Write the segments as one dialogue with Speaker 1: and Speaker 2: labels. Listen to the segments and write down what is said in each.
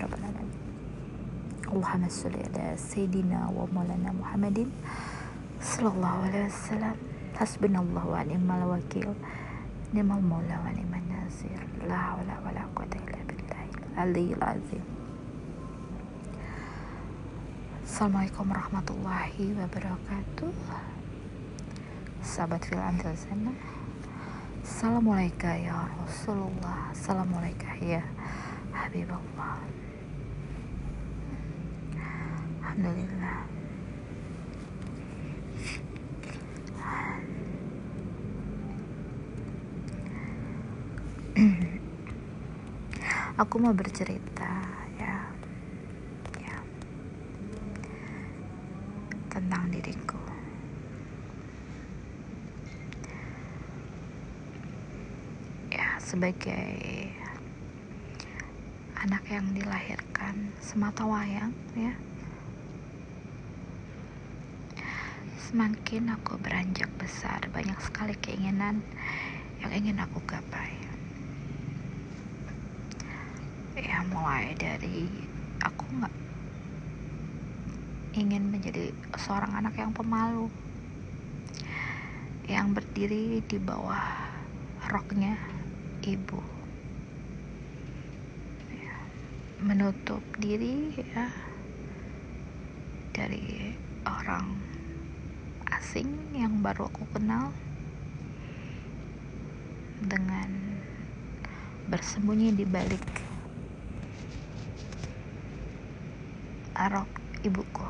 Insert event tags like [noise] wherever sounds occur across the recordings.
Speaker 1: Alamin Allahumma salli ala Sayyidina wa maulana Muhammadin Sallallahu alaihi wasallam Hasbunallah wa ni'mal wakil Ni'mal maula wa ni'mal nasir La hawla wa la quwata illa billahi Aliyil azim Assalamualaikum warahmatullahi wabarakatuh Sahabat fil amtil sana Assalamualaikum ya Rasulullah. Assalamualaikum ya Habibullah Alhamdulillah. Aku mau bercerita ya. Ya. Tentang diriku. Ya sebagai anak yang dilahirkan semata wayang ya semakin aku beranjak besar banyak sekali keinginan yang ingin aku gapai. Ya mulai dari aku nggak ingin menjadi seorang anak yang pemalu yang berdiri di bawah roknya ibu. Ya, menutup diri ya dari orang asing yang baru aku kenal dengan bersembunyi di balik rok ibuku.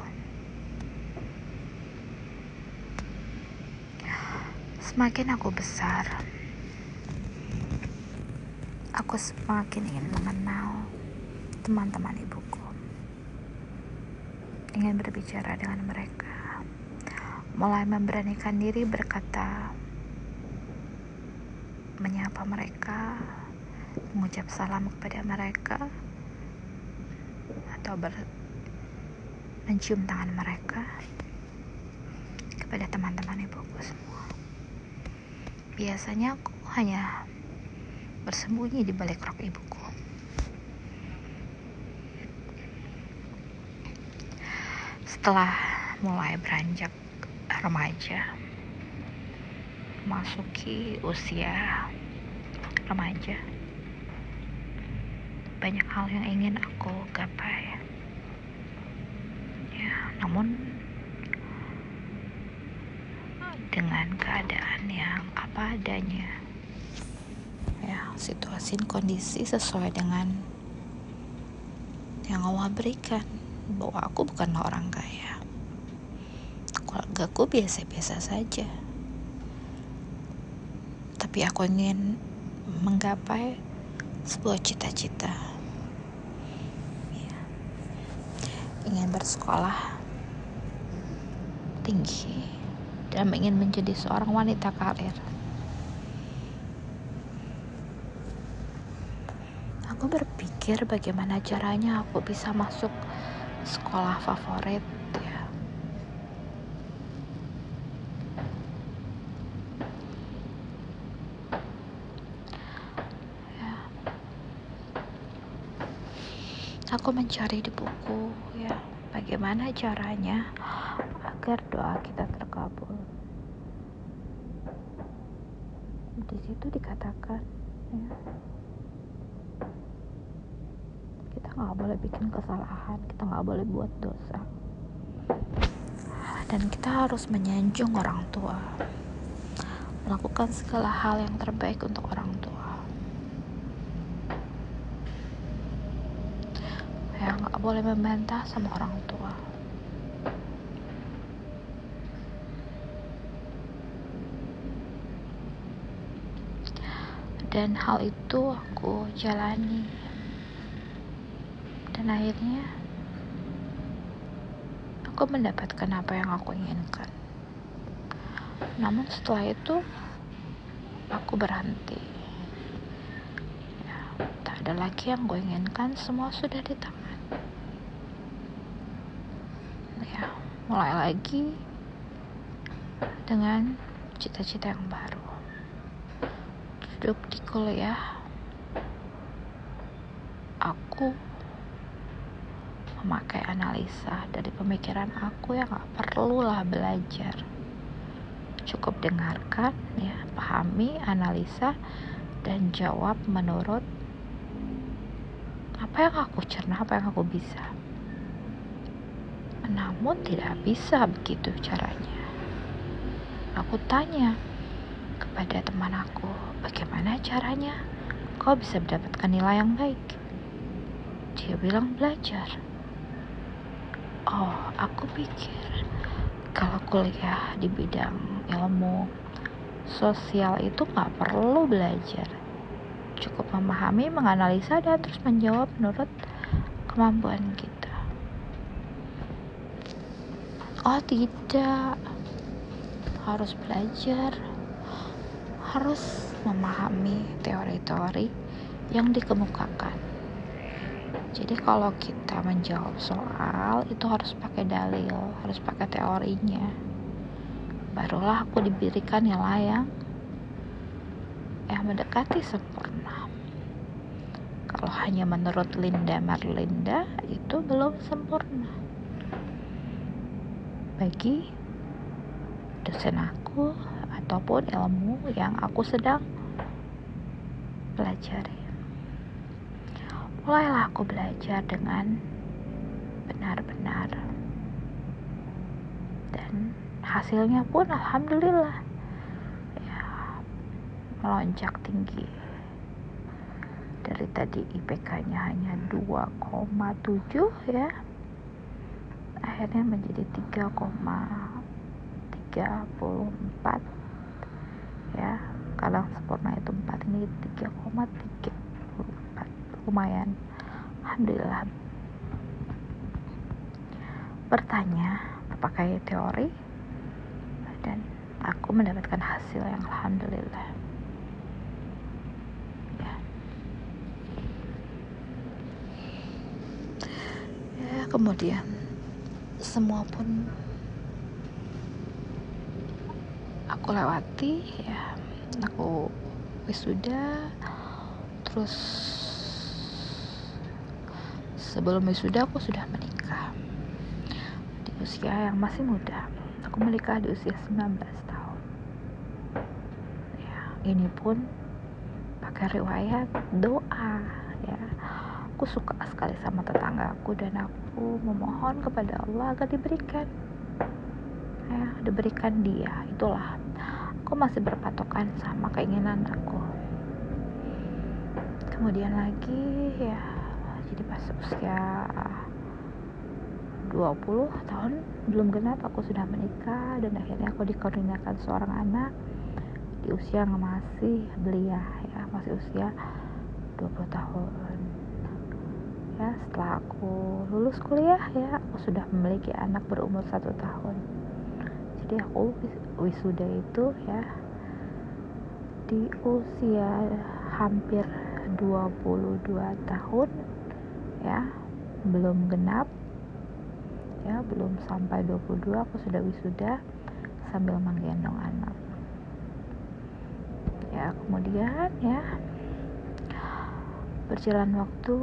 Speaker 1: Semakin aku besar aku semakin ingin mengenal teman-teman ibuku. Ingin berbicara dengan mereka mulai memberanikan diri berkata menyapa mereka mengucap salam kepada mereka atau ber, mencium tangan mereka kepada teman-teman ibuku semua. Biasanya aku hanya bersembunyi di balik rok ibuku. Setelah mulai beranjak remaja. Masuki usia remaja. Banyak hal yang ingin aku gapai. Ya namun dengan keadaan yang apa adanya. Ya situasi kondisi sesuai dengan yang Allah berikan. Bahwa aku bukanlah orang kaya keluargaku biasa-biasa saja. Tapi aku ingin menggapai sebuah cita-cita. Ya. ingin bersekolah tinggi dan ingin menjadi seorang wanita karir. Aku berpikir bagaimana caranya aku bisa masuk sekolah favorit ya aku mencari di buku ya. Bagaimana caranya agar doa kita terkabul? Di situ dikatakan ya kita nggak boleh bikin kesalahan kita nggak boleh buat dosa. Dan kita harus menyanjung orang tua. Melakukan segala hal yang terbaik untuk orang tua ya nggak boleh membantah sama orang tua. Dan hal itu aku jalani. Dan akhirnya aku mendapatkan apa yang aku inginkan. Namun setelah itu aku berhenti. Ya, tak ada lagi yang gue inginkan semua sudah di tangan ya mulai lagi dengan cita-cita yang baru. Duduk di kuliah aku memakai analisa dari pemikiran aku yang gak perlulah belajar. Cukup dengarkan ya pahami analisa dan jawab menurut apa yang aku cerna apa yang aku bisa namun tidak bisa begitu caranya. Aku tanya kepada teman aku bagaimana caranya kau bisa mendapatkan nilai yang baik? Dia bilang belajar. Oh aku pikir kalau kuliah di bidang ilmu sosial itu nggak perlu belajar. Cukup memahami menganalisa dan terus menjawab menurut kemampuan kita oh tidak. Harus belajar. Harus memahami teori-teori yang dikemukakan. Jadi kalau kita menjawab soal itu harus pakai dalil harus pakai teorinya. Barulah aku diberikan nilai yang yang mendekati sempurna. Kalau hanya menurut Linda Marlinda itu belum sempurna bagi dosen aku ataupun ilmu yang aku sedang pelajari. Mulailah aku belajar dengan benar-benar. Dan hasilnya pun alhamdulillah ya melonjak tinggi. Dari tadi IPK-nya hanya 2,7 ya akhirnya menjadi 3,34 ya kadang sempurna itu 4 ini 3,34 lumayan. Alhamdulillah. Bertanya pakai teori? Dan aku mendapatkan hasil yang alhamdulillah. Ya. Ya kemudian semua pun aku lewati ya. Aku wisuda terus sebelum wisuda aku sudah menikah di usia yang masih muda. Aku menikah di usia 19 tahun. Ya ini pun pakai riwayat doa ya. Aku suka sekali sama tetanggaku dan aku memohon kepada Allah agar diberikan. Ya diberikan dia. Itulah. Aku masih berpatokan sama keinginan aku. Kemudian lagi ya jadi pas usia 20 tahun belum genap aku sudah menikah. Dan akhirnya aku dikurniakan seorang anak di usia yang masih belia ya masih usia 20 tahun. Ya setelah aku lulus kuliah ya aku sudah memiliki anak berumur satu tahun. Jadi aku wisuda itu ya di usia hampir 22 tahun ya belum genap ya belum sampai 22 aku sudah wisuda sambil menggendong anak. Ya kemudian ya berjalan waktu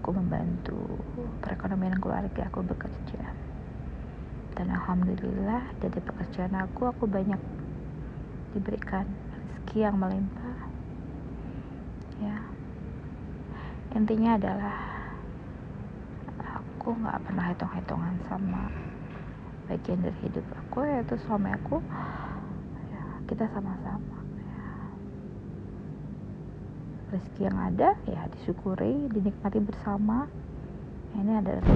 Speaker 1: aku membantu perekonomian keluarga aku bekerja. Dan alhamdulillah dari pekerjaan aku aku banyak diberikan rezeki yang melimpah. Ya. Intinya adalah aku nggak pernah hitung-hitungan sama bagian dari hidup aku yaitu suami aku. Ya, kita sama-sama. Rezeki yang ada ya disyukuri dinikmati bersama. Ya, ini adalah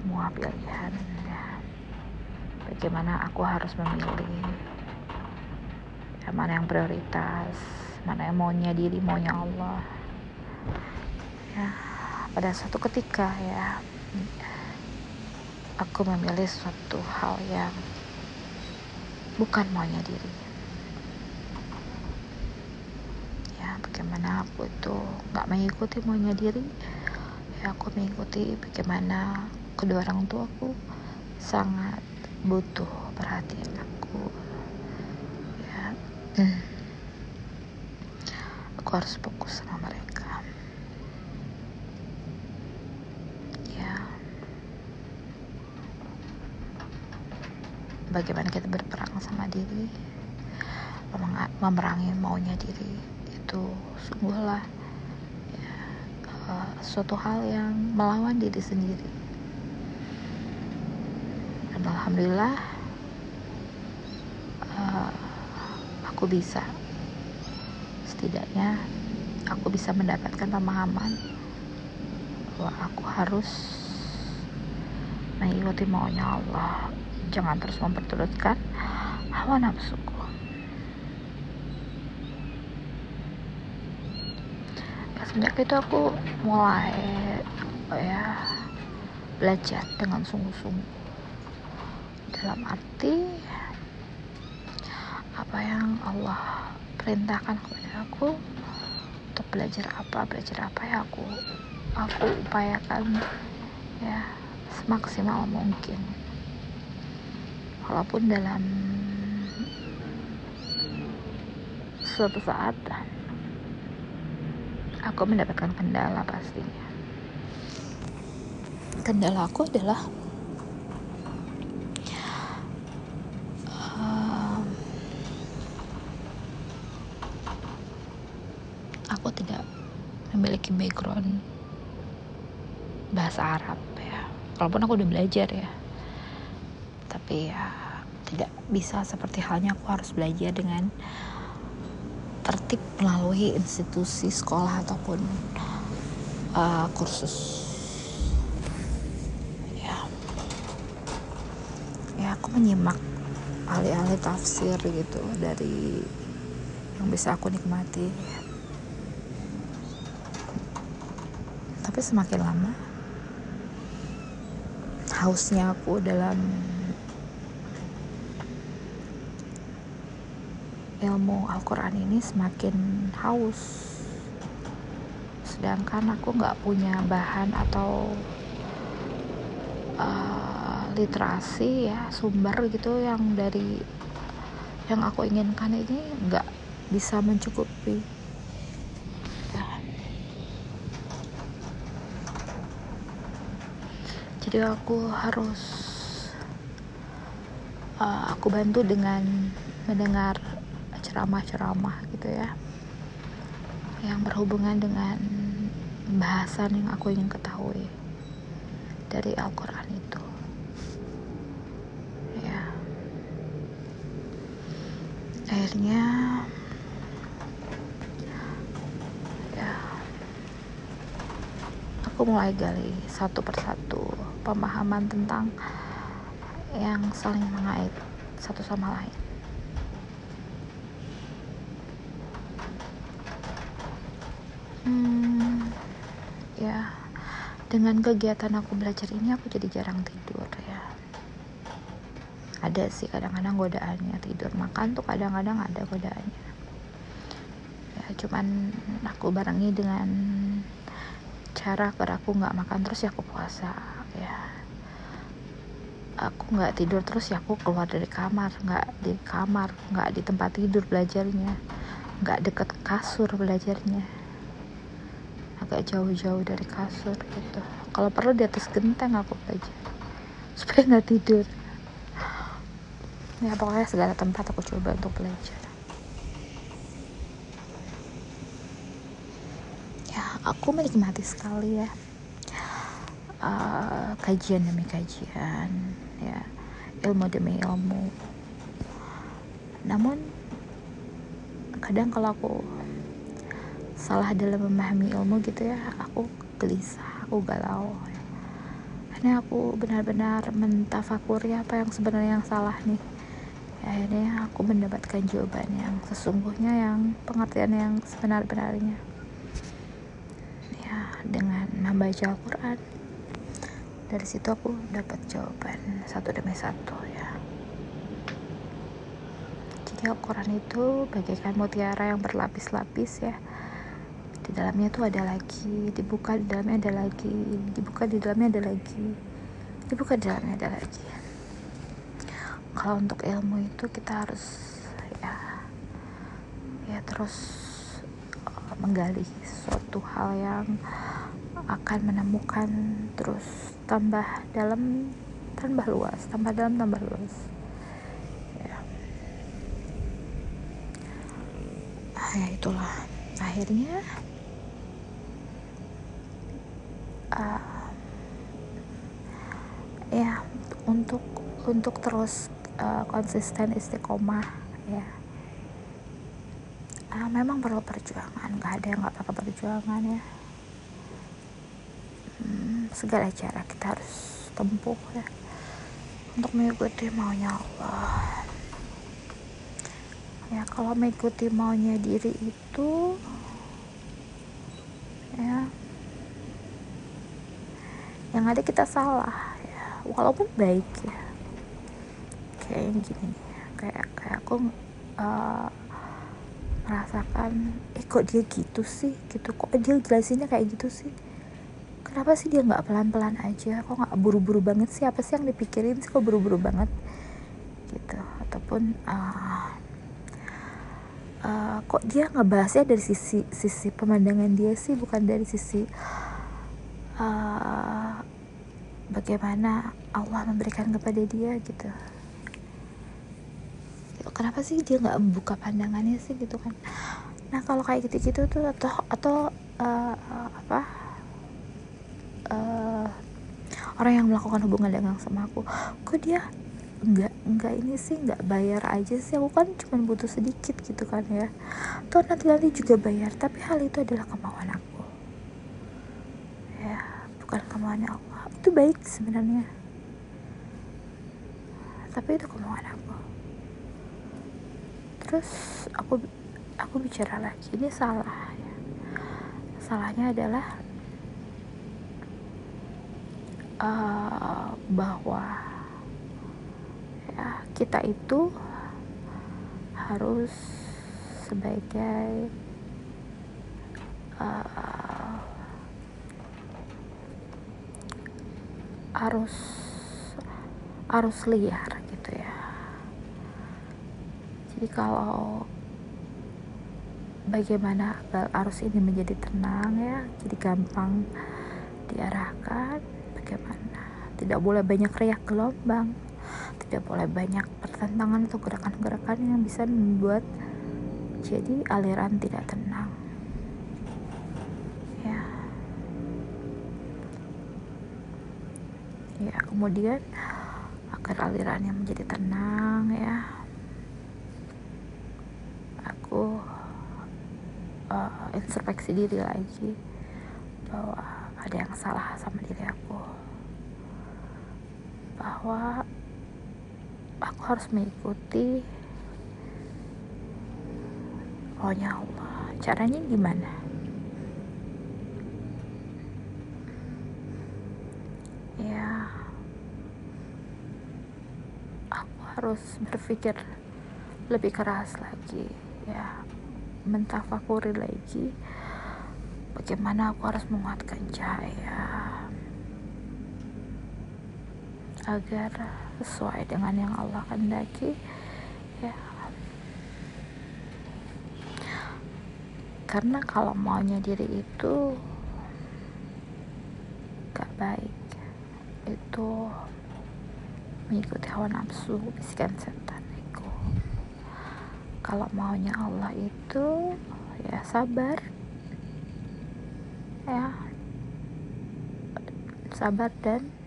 Speaker 1: semua pilihan bagaimana aku harus memilih? Ya, mana yang prioritas? Mana yang maunya diri maunya Allah? Ya pada suatu ketika ya aku memilih suatu hal yang bukan maunya diri. Ya bagaimana aku itu nggak mengikuti maunya diri? Ya aku mengikuti bagaimana kedua orang tuaku sangat butuh perhatian aku. Ya. Hmm. aku harus fokus sama mereka. Bagaimana kita berperang sama diri memerangi maunya diri itu sungguhlah ya, uh, suatu hal yang melawan diri sendiri alhamdulillah uh, aku bisa. Setidaknya aku bisa mendapatkan pemahaman bahwa aku harus mengikuti maunya Allah. Jangan terus memperturutkan hawa nafsuku. Ya semenjak itu aku mulai ya belajar dengan sungguh-sungguh dalam arti apa yang Allah perintahkan kepada aku untuk belajar apa belajar apa ya aku aku upayakan ya semaksimal mungkin. Walaupun dalam suatu saat aku mendapatkan kendala pastinya. Kendala aku adalah uh, aku tidak memiliki background bahasa Arab ya walaupun aku udah belajar ya. Tapi ya tidak bisa seperti halnya aku harus belajar dengan tertib melalui institusi sekolah ataupun uh, kursus. Ya. Ya aku menyimak alih-alih tafsir gitu dari yang bisa aku nikmati. Tapi semakin lama hausnya aku dalam ilmu Al-Quran ini semakin haus. Sedangkan aku nggak punya bahan atau uh, literasi ya sumber gitu yang dari yang aku inginkan ini nggak bisa mencukupi ya. Jadi aku harus uh, aku bantu dengan mendengar ceramah-ceramah gitu ya. Yang berhubungan dengan bahasan yang aku ingin ketahui dari Al-Quran itu. Ya. Akhirnya ya aku mulai gali satu persatu pemahaman tentang yang saling mengait satu sama lain. Hmm, ya. Dengan kegiatan aku belajar ini aku jadi jarang tidur ya. Ada sih kadang-kadang godaannya tidur. Makan tuh kadang-kadang ada godaannya. Ya cuman aku barengi dengan cara agar aku nggak makan terus ya aku puasa ya. Aku nggak tidur terus ya aku keluar dari kamar nggak di kamar nggak di tempat tidur belajarnya. Nggak deket kasur belajarnya. Agak jauh-jauh dari kasur gitu. Kalau perlu di atas genteng aku belajar. [laughs] Supaya nggak tidur. Ya pokoknya segala tempat aku coba untuk belajar. Ya aku menikmati sekali ya uh, kajian demi kajian ya. Ilmu demi ilmu. Namun kadang kalau aku salah dalam memahami ilmu gitu ya aku gelisah aku galau akhirnya aku benar-benar mentafakuri apa yang sebenarnya yang salah nih. Akhirnya aku mendapatkan jawaban yang sesungguhnya yang pengertian yang sebenar-benarnya. Ya dengan membaca Al-Quran dari situ aku dapat jawaban satu demi satu ya. Jadi Al-Quran itu bagaikan mutiara yang berlapis-lapis ya. Di dalamnya tuh ada lagi dibuka di dalamnya ada lagi dibuka di dalamnya ada lagi dibuka di dalamnya ada lagi. Kalau untuk ilmu itu kita harus ya ya terus uh, menggali suatu hal yang akan menemukan terus tambah dalam tambah luas tambah dalam tambah luas. Ya. Ah, ya itulah. Akhirnya uh, ya untuk untuk terus uh, konsisten istiqomah ya. Uh, memang perlu perjuangan nggak ada yang nggak pakai perjuangan ya segala cara kita harus tempuh ya. Untuk mengikuti maunya Allah. Ya kalau mengikuti maunya diri itu ya yang ada kita salah ya. Walaupun baik ya. Kayak gini nih kayak kayak aku uh, merasakan eh kok dia gitu sih? Gitu. Kok dia jelasinnya kayak gitu sih kenapa sih dia nggak pelan-pelan aja? Kok nggak buru-buru banget sih? Apa sih yang dipikirin sih kok buru-buru banget? Gitu. Ataupun uh, uh, kok dia ngebahasnya dari sisi sisi pemandangan dia sih bukan dari sisi uh, bagaimana Allah memberikan kepada dia gitu. Kenapa sih dia nggak membuka pandangannya sih gitu kan? Nah kalau kayak gitu-gitu tuh atau atau uh, apa uh, orang yang melakukan hubungan dagang sama aku. Kok dia nggak nggak ini sih nggak bayar aja sih? Aku kan cuma butuh sedikit gitu kan ya. Toh nanti nanti juga bayar tapi hal itu adalah kemauan aku. Bukan kemauan Allah itu baik sebenarnya. Tapi itu kemauan aku. Terus aku aku bicara lagi. Ini salah ya. salahnya adalah uh, bahwa ya kita itu harus sebagai uh, arus arus liar gitu ya. Jadi kalau bagaimana arus ini menjadi tenang ya jadi gampang diarahkan tidak boleh banyak riak gelombang tidak boleh banyak pertentangan atau gerakan-gerakan yang bisa membuat jadi aliran tidak tenang. Ya. Kemudian agar alirannya menjadi tenang ya. Aku uh, introspeksi diri lagi bahwa ada yang salah sama diri aku bahwa aku harus mengikuti maunya Allah. Caranya gimana? Harus berpikir lebih keras lagi ya mentafakuri lagi bagaimana aku harus menguatkan cahaya agar sesuai dengan yang Allah kehendaki. Ya. Karena kalau maunya diri itu gak baik itu mengikuti hawa nafsu bisikan setan ego. Kalau maunya Allah itu ya sabar. Ya. Sabar dan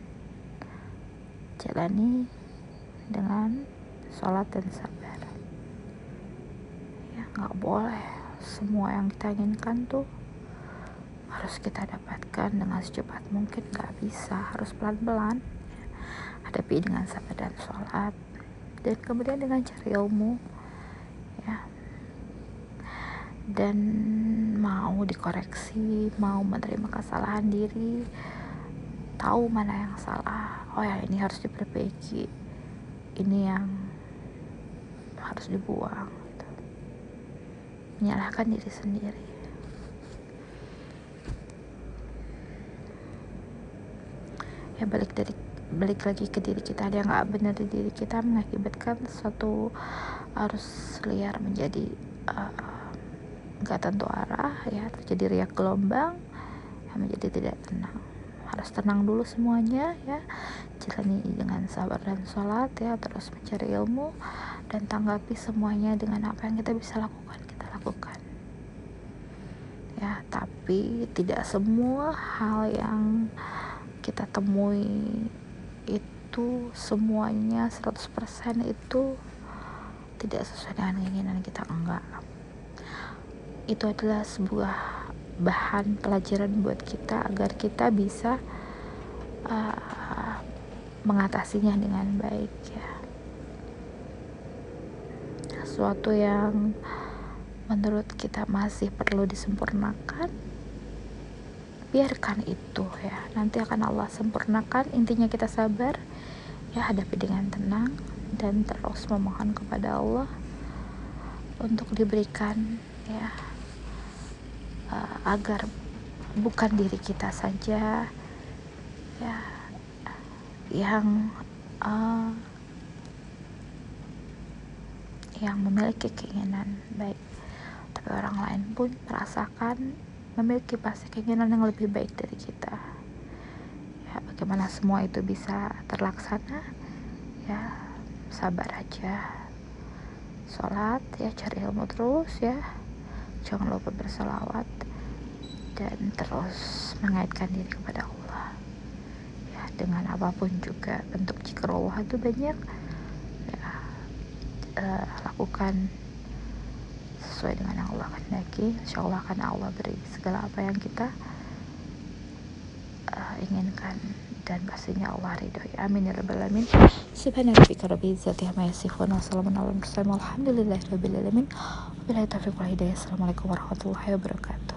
Speaker 1: jalani dengan sholat dan sabar. Ya nggak boleh. Semua yang kita inginkan tuh harus kita dapatkan dengan secepat mungkin. Gak bisa. Harus pelan-pelan. Hadapi dengan sabar dan sholat. Dan kemudian dengan cari ilmu. Ya. Dan mau dikoreksi mau menerima kesalahan diri tahu mana yang salah oh ya ini harus diperbaiki. Ini yang harus dibuang gitu. menyalahkan diri sendiri. Ya balik dari balik lagi ke diri kita. Ada yang nggak benar di diri kita mengakibatkan suatu arus liar menjadi eh, nggak uh, tentu arah ya. Terjadi riak gelombang yang menjadi tidak tenang harus tenang dulu semuanya ya. Jalani dengan sabar dan sholat ya. Terus mencari ilmu dan tanggapi semuanya dengan apa yang kita bisa lakukan kita lakukan. Ya tapi tidak semua hal yang kita temui itu semuanya 100% itu tidak sesuai dengan keinginan kita enggak. Itu adalah sebuah bahan pelajaran buat kita agar kita bisa uh, mengatasinya dengan baik ya. Sesuatu yang menurut kita masih perlu disempurnakan biarkan itu ya. Nanti akan Allah sempurnakan. Intinya kita sabar ya hadapi dengan tenang dan terus memohon kepada Allah untuk diberikan ya agar bukan diri kita saja ya yang uh, yang memiliki keinginan baik. Tapi orang lain pun merasakan memiliki pasti keinginan yang lebih baik dari kita. Ya bagaimana semua itu bisa terlaksana? Ya sabar aja. Sholat ya cari ilmu terus ya. Jangan lupa berselawat dan terus mengaitkan diri kepada Allah. Ya dengan apa pun juga bentuk jika Allah itu banyak. Ya uh, lakukan sesuai dengan yang Allah kehendaki. Insya Allah akan Allah beri segala apa yang kita uh, inginkan dan pastinya Allah ridhoi. Amin ya rabbal alamin. Subhanarabbika rabbil izzati amma yasifun wa salamun rabbil alamin. Wabillahi taufiq hidayah. Warahmatullahi wabarakatuh